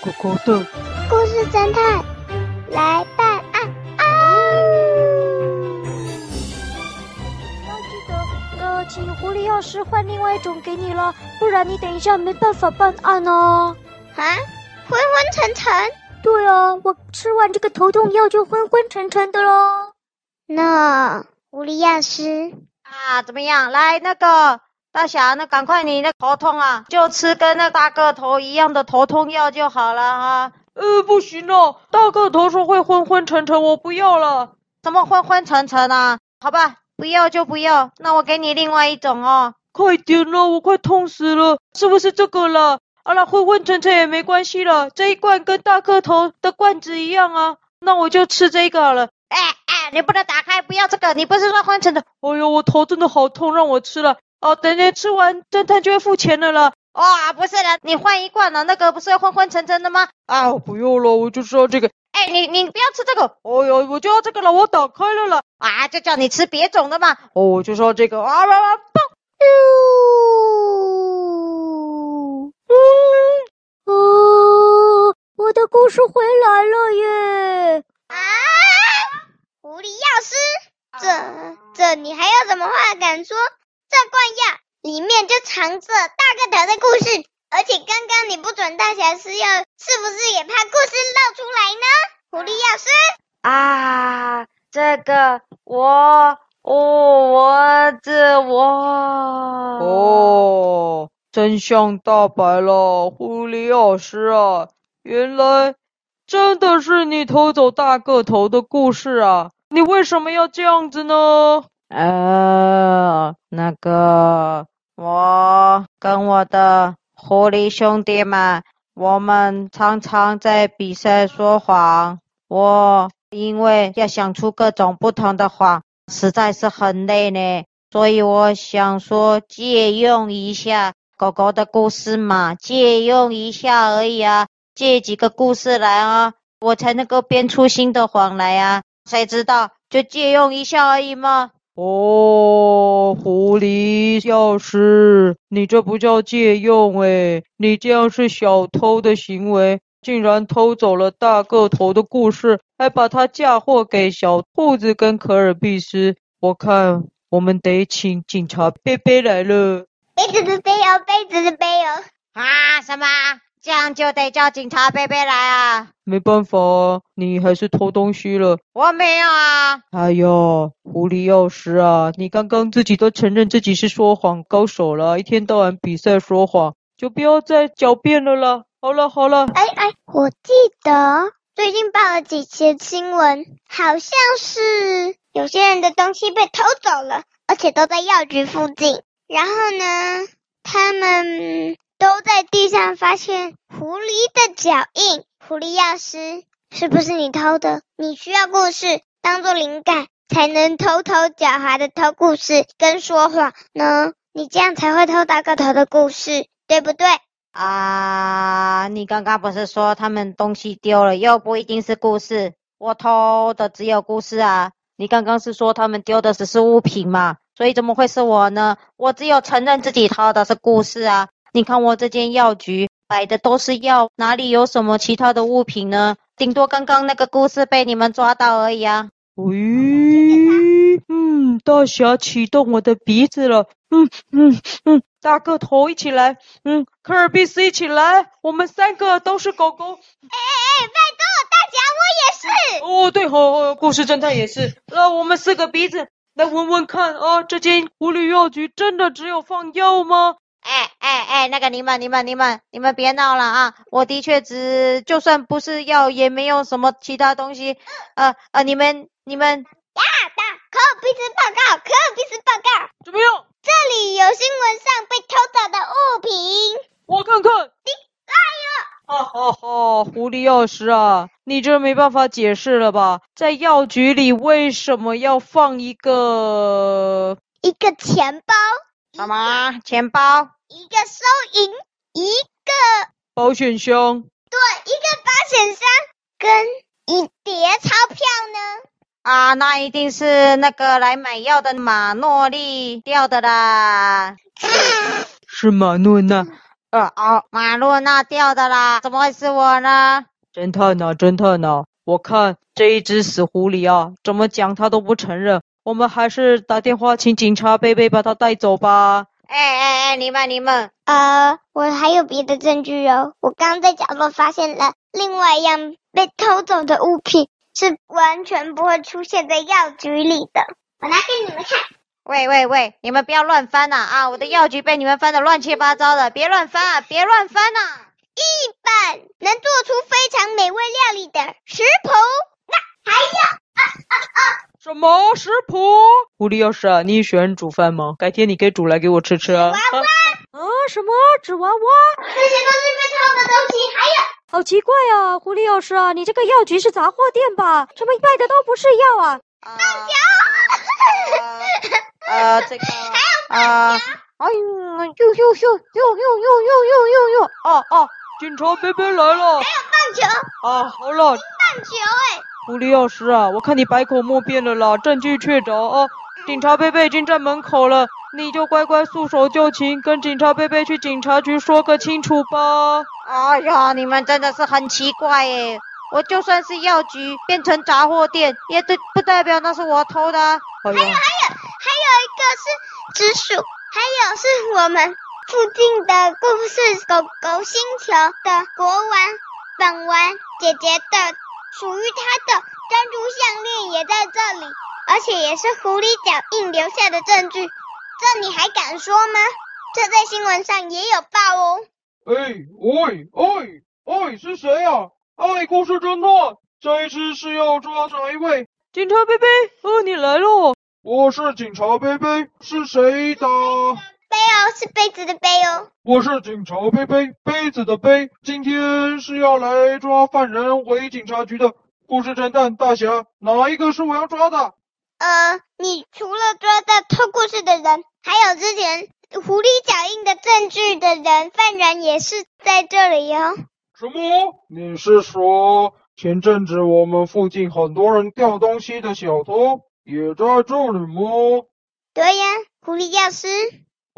狗狗的故事侦探来办案啊！要记得，呃，请狐狸药师换另外一种给你了，不然你等一下没办法办案哦。啊，昏昏沉沉。对啊，我吃完这个头痛药就昏昏沉沉的喽。那狐狸药师啊，怎么样？来，那个大侠，那赶快你那头痛啊，就吃跟那大个头一样的头痛药就好了哈。呃，不行了，大个头说会昏昏沉沉，我不要了。怎么昏昏沉沉啊？好吧，不要就不要，那我给你另外一种哦。快点了，我快痛死了，是不是这个了？好了，昏昏沉沉也没关系了，这一罐跟大个头的罐子一样啊，那我就吃这个好了。哎哎，你不能打开，不要这个，你不是说昏沉的？哎呦，我头真的好痛，让我吃了。哦，等等吃完，侦探就会付钱的了。哇、哦，不是的，你换一罐了，那个不是要昏昏沉沉的吗？啊，我不用了，我就是要这个。哎，你你不要吃这个。哦呦，我就要这个了，我打开了了。啊，就叫你吃别种的嘛。哦，我就说这个。啊啊啊！爆！呜！嗯，哦，我的故事回来了耶！啊，狐狸药师，这这你还有什么话敢说？这罐药。里面就藏着大个头的故事，而且刚刚你不准大侠吃药，是不是也怕故事漏出来呢？狐狸药师啊，这个我哦，我这我哦，真相大白了，狐狸药师啊，原来真的是你偷走大个头的故事啊！你为什么要这样子呢？呃，那个，我跟我的狐狸兄弟们，我们常常在比赛说谎。我因为要想出各种不同的谎，实在是很累呢，所以我想说借用一下狗狗的故事嘛，借用一下而已啊，借几个故事来啊，我才能够编出新的谎来啊。谁知道就借用一下而已嘛。哦，狐狸药师，你这不叫借用诶，你这样是小偷的行为，竟然偷走了大个头的故事，还把它嫁祸给小兔子跟可尔必斯。我看我们得请警察贝贝来了。杯子的杯哦，杯子的杯哦。啊，什么？这样就得叫警察贝贝来啊！没办法啊，你还是偷东西了。我没有啊。哎呦，狐狸药师啊，你刚刚自己都承认自己是说谎高手了，一天到晚比赛说谎，就不要再狡辩了啦。好了好了。哎哎，我记得最近报了几期新闻，好像是有些人的东西被偷走了，而且都在药局附近。然后呢，他们。都在地上发现狐狸的脚印，狐狸药师，是不是你偷的？你需要故事当做灵感，才能偷偷狡猾的偷故事跟说谎呢？你这样才会偷大个头的故事，对不对？啊，你刚刚不是说他们东西丢了，又不一定是故事，我偷的只有故事啊。你刚刚是说他们丢的只是物品嘛？所以怎么会是我呢？我只有承认自己偷的是故事啊。你看我这间药局摆的都是药，哪里有什么其他的物品呢？顶多刚刚那个故事被你们抓到而已啊！喂，嗯，大侠启动我的鼻子了，嗯嗯嗯，大个头一起来，嗯，科尔必斯一起来，我们三个都是狗狗。哎哎哎，拜托，大侠我也是。哦，对，好，好，故事侦探也是。那我们四个鼻子来闻闻看啊，这间狐狸药局真的只有放药吗？哎哎哎，那个你们你们你们你们别闹了啊！我的确只就算不是药，也没有什么其他东西。呃呃，你们你们呀，大可尔必斯报告，可尔必斯报告，怎么样？这里有新闻上被偷走的物品，我看看。你来呀！哈哈哈，狐狸药师啊，你这没办法解释了吧？在药局里为什么要放一个一个钱包？什么钱包？一个收银，一个保险箱。对，一个保险箱跟一叠钞票呢？啊，那一定是那个来买药的马诺丽掉的啦。是马诺娜，啊啊！马诺娜掉的啦，怎么会是我呢？侦探呐、啊，侦探呐、啊，我看这一只死狐狸啊，怎么讲他都不承认。我们还是打电话请警察贝贝把他带走吧。哎哎哎，你们你们，呃，我还有别的证据哦。我刚在角落发现了另外一样被偷走的物品，是完全不会出现在药局里的。我拿给你们看。喂喂喂，你们不要乱翻呐！啊，我的药局被你们翻的乱七八糟的，别乱翻啊，别乱翻呐！一本能做出非常美味料理的食谱，那还有啊啊啊！什么食谱？狐狸药师啊，你喜欢煮饭吗？改天你可以煮来给我吃吃啊！娃娃啊，什么纸娃娃？这些都是被偷的东西，还有，好奇怪啊！狐狸药师啊，你这个药局是杂货店吧？怎么卖的都不是药啊？棒球。呃，这个还有啊，哎呦呦呦呦呦呦呦呦呦呦！哦哦，警察贝贝来了。还有棒球。啊，好了。棒球哎。狐狸药师啊，我看你百口莫辩了啦，证据确凿哦。警察贝贝已经在门口了，你就乖乖束手就擒，跟警察贝贝去警察局说个清楚吧。哎呀，你们真的是很奇怪耶！我就算是药局变成杂货店，也对不代表那是我偷的。还有还有。还有一个是紫薯，还有是我们附近的故事狗狗星球的国王本王姐姐的属于他的珍珠项链也在这里，而且也是狐狸脚印留下的证据，这你还敢说吗？这在新闻上也有报哦。哎，喂，哎，哎，是谁啊？哎，故事侦探，这一次是要抓哪一位？警察贝贝，哦，你来了。我是警察贝贝，是谁的？杯哦，是杯子的杯哦。我是警察杯杯，杯子的杯。今天是要来抓犯人回警察局的故事侦探大侠，哪一个是我要抓的？呃，你除了抓到偷故事的人，还有之前狐狸脚印的证据的人，犯人也是在这里哦。什么？你是说前阵子我们附近很多人掉东西的小偷？也在这里吗？对呀，狐狸药师。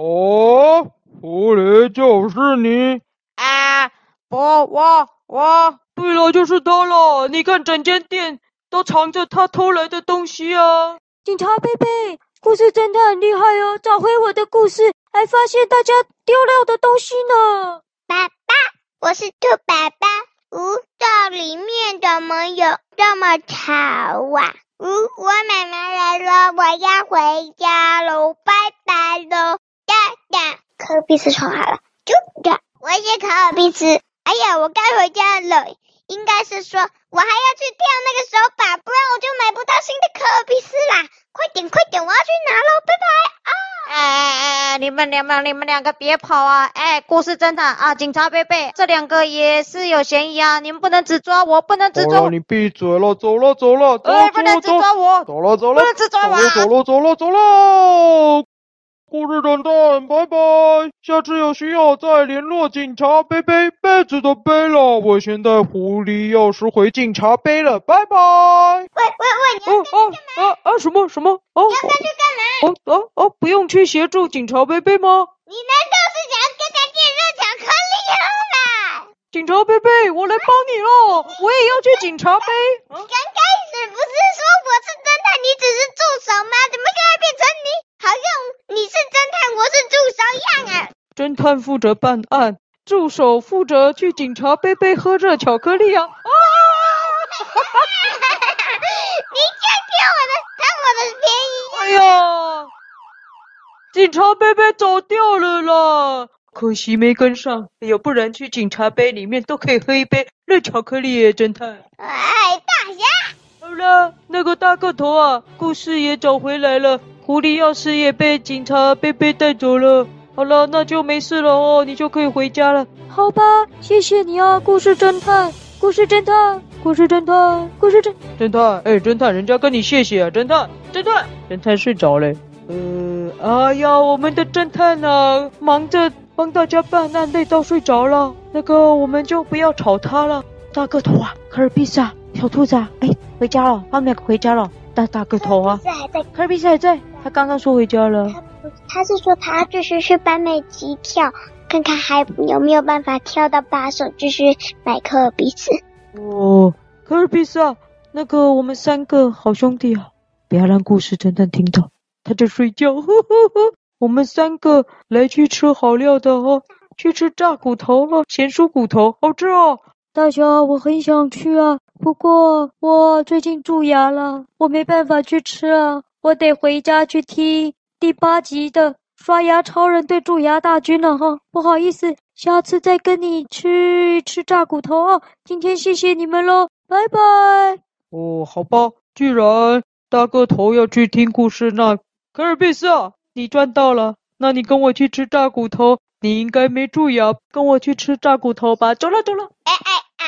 哦，狐狸就是你啊！我我我，对了，就是他了。你看，整间店都藏着他偷来的东西啊！警察贝贝，故事侦探很厉害哦，找回我的故事，还发现大家丢掉的东西呢。爸爸，我是兔爸爸。嗯，这里面怎么有这么吵啊？呜、嗯，我妈妈来了，我要回家喽，拜拜喽。可尔必斯说好了，就这。我是可尔必斯。哎呀，我该回家了，应该是说我还要去跳那个手把，不然我就买不到新的可尔必斯啦。快点，快点，我要去拿喽，拜拜啊！哎哎哎，你们两个，你们两个别跑啊！哎，故事侦探啊，警察贝贝，这两个也是有嫌疑啊！你们不能只抓我，不能只抓我。你闭嘴了，走了走了，走哎，不能只抓我，走了走了，不能只抓我，走了走了走了。故事侦探，拜拜！下次有需要再联络警察杯杯，杯子的杯了。我先带狐狸钥匙回警察杯了，拜拜。喂喂喂，你要去干嘛？啊啊啊！什么什么？哦，你要去干嘛？哦哦哦！不用去协助警察杯杯吗？你难道是想要跟他借热巧克力吗？警察贝贝，我来帮你喽！我也要去警察杯。始不是说我是侦探，你只是助手吗？怎么现在变成你？好像你是侦探，我是助手一样啊！侦探负责办案，助手负责去警察杯杯喝热巧克力啊！啊！你竟然骗我的，占我的便宜！哎呀，警察杯杯走掉了啦，可惜没跟上。要不然去警察杯里面都可以喝一杯热巧克力耶，侦探。哎，大侠！好了，那个大个头啊，故事也找回来了。狐狸钥匙也被警察贝贝带走了。好了，那就没事了哦，你就可以回家了。好吧，谢谢你啊，故事侦探，故事侦探，故事侦探，故事侦侦探。哎，侦探，人家跟你谢谢啊，侦探，侦探，侦探睡着了。呃，哎呀，我们的侦探呢，忙着帮大家办案，累到睡着了。那个，我们就不要吵他了。大个头啊，可尔必斯啊，小兔子啊，哎，回家了，他们两个回家了。大大个头啊，科尔比斯还在。他刚刚说回家了。他他是说他要继续去班美吉跳看看还有没有办法跳到把手，继续买可尔比斯。哦，科尔比斯啊，那个我们三个好兄弟啊，不要让故事侦探听到，他在睡觉。呵呵呵，我们三个来去吃好料的哦，去吃炸骨头哦，咸酥骨头，好吃哦。大侠，我很想去啊，不过我最近蛀牙了，我没办法去吃啊，我得回家去听第八集的刷牙超人对蛀牙大军了哈。不好意思，下次再跟你去吃炸骨头哦。今天谢谢你们喽，拜拜。哦，好吧，既然大个头要去听故事，那可尔必斯啊，你赚到了，那你跟我去吃炸骨头，你应该没蛀牙，跟我去吃炸骨头吧。走了，走了。哎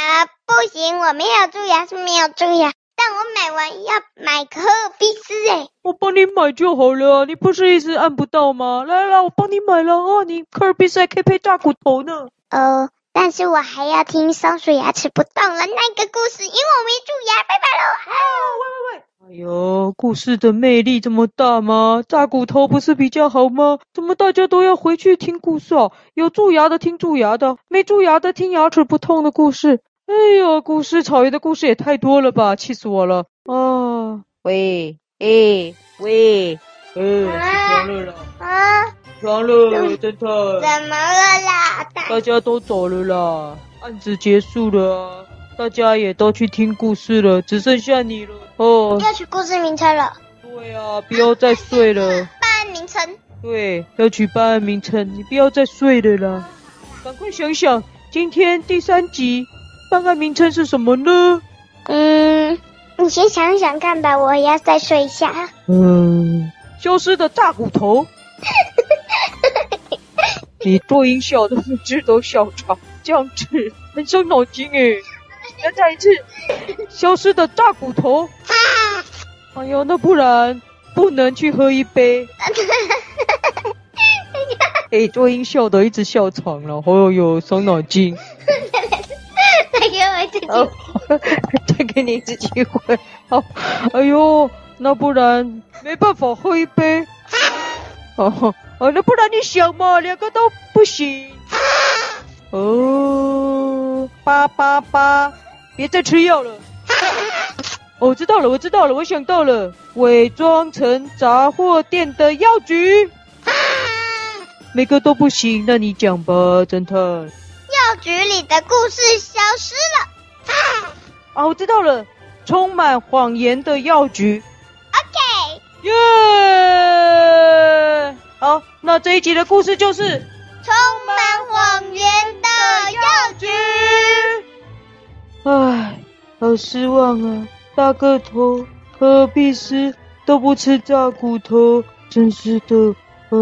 哎。啊，不行，我没有蛀牙是没有蛀牙，但我买完要买可尔必斯诶。我帮你买就好了，你不是一直按不到吗？来来来，我帮你买了啊，你可尔必斯还可以配大骨头呢。呃，但是我还要听松鼠牙齿不动了那个故事，因为我没蛀牙，拜拜喽。啊，喂喂喂。哎呦，故事的魅力这么大吗？大骨头不是比较好吗？怎么大家都要回去听故事啊？有蛀牙的听蛀牙的，没蛀牙的听牙齿不痛的故事。哎呦，故事草原的故事也太多了吧，气死我了！啊，喂，哎，喂，哎，起床了啦！啊，起床了，侦探。怎么了啦？大家都走了啦，案子结束了啊。大家也都去听故事了，只剩下你了哦。要取故事名称了。对啊，不要再睡了。办案名称。对，要取办案名称，你不要再睡了啦。赶快想想，今天第三集办案名称是什么呢？嗯，你先想想看吧，我要再睡一下。嗯，消失的大骨头。你做音效的不知都笑场，这样子很伤脑筋诶。再再一次，消失的大骨头。哎呦，那不然不能去喝一杯。哎，做音效的一直笑场了，哦哟，伤脑筋。再，再给你一次机会。好，哎呦，那不然没办法喝一杯。哦，哦，那不然你想嘛，两个都不行。哦，八八八。别再吃药了！哦，我知道了，我知道了，我想到了，伪装成杂货店的药局，每个都不行，那你讲吧，侦探。药局里的故事消失了。啊，我知道了，充满谎言的药局。OK。耶！好，那这一集的故事就是充满谎言的药局。唉，好失望啊！大个头、可尔必斯都不吃炸骨头，真是的。唉，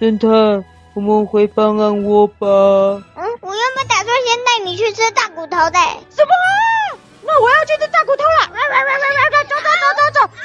侦探，我们回办案窝吧。嗯，我原本打算先带你去吃大骨头的。什么？那我要这只大骨头了。走走走走走。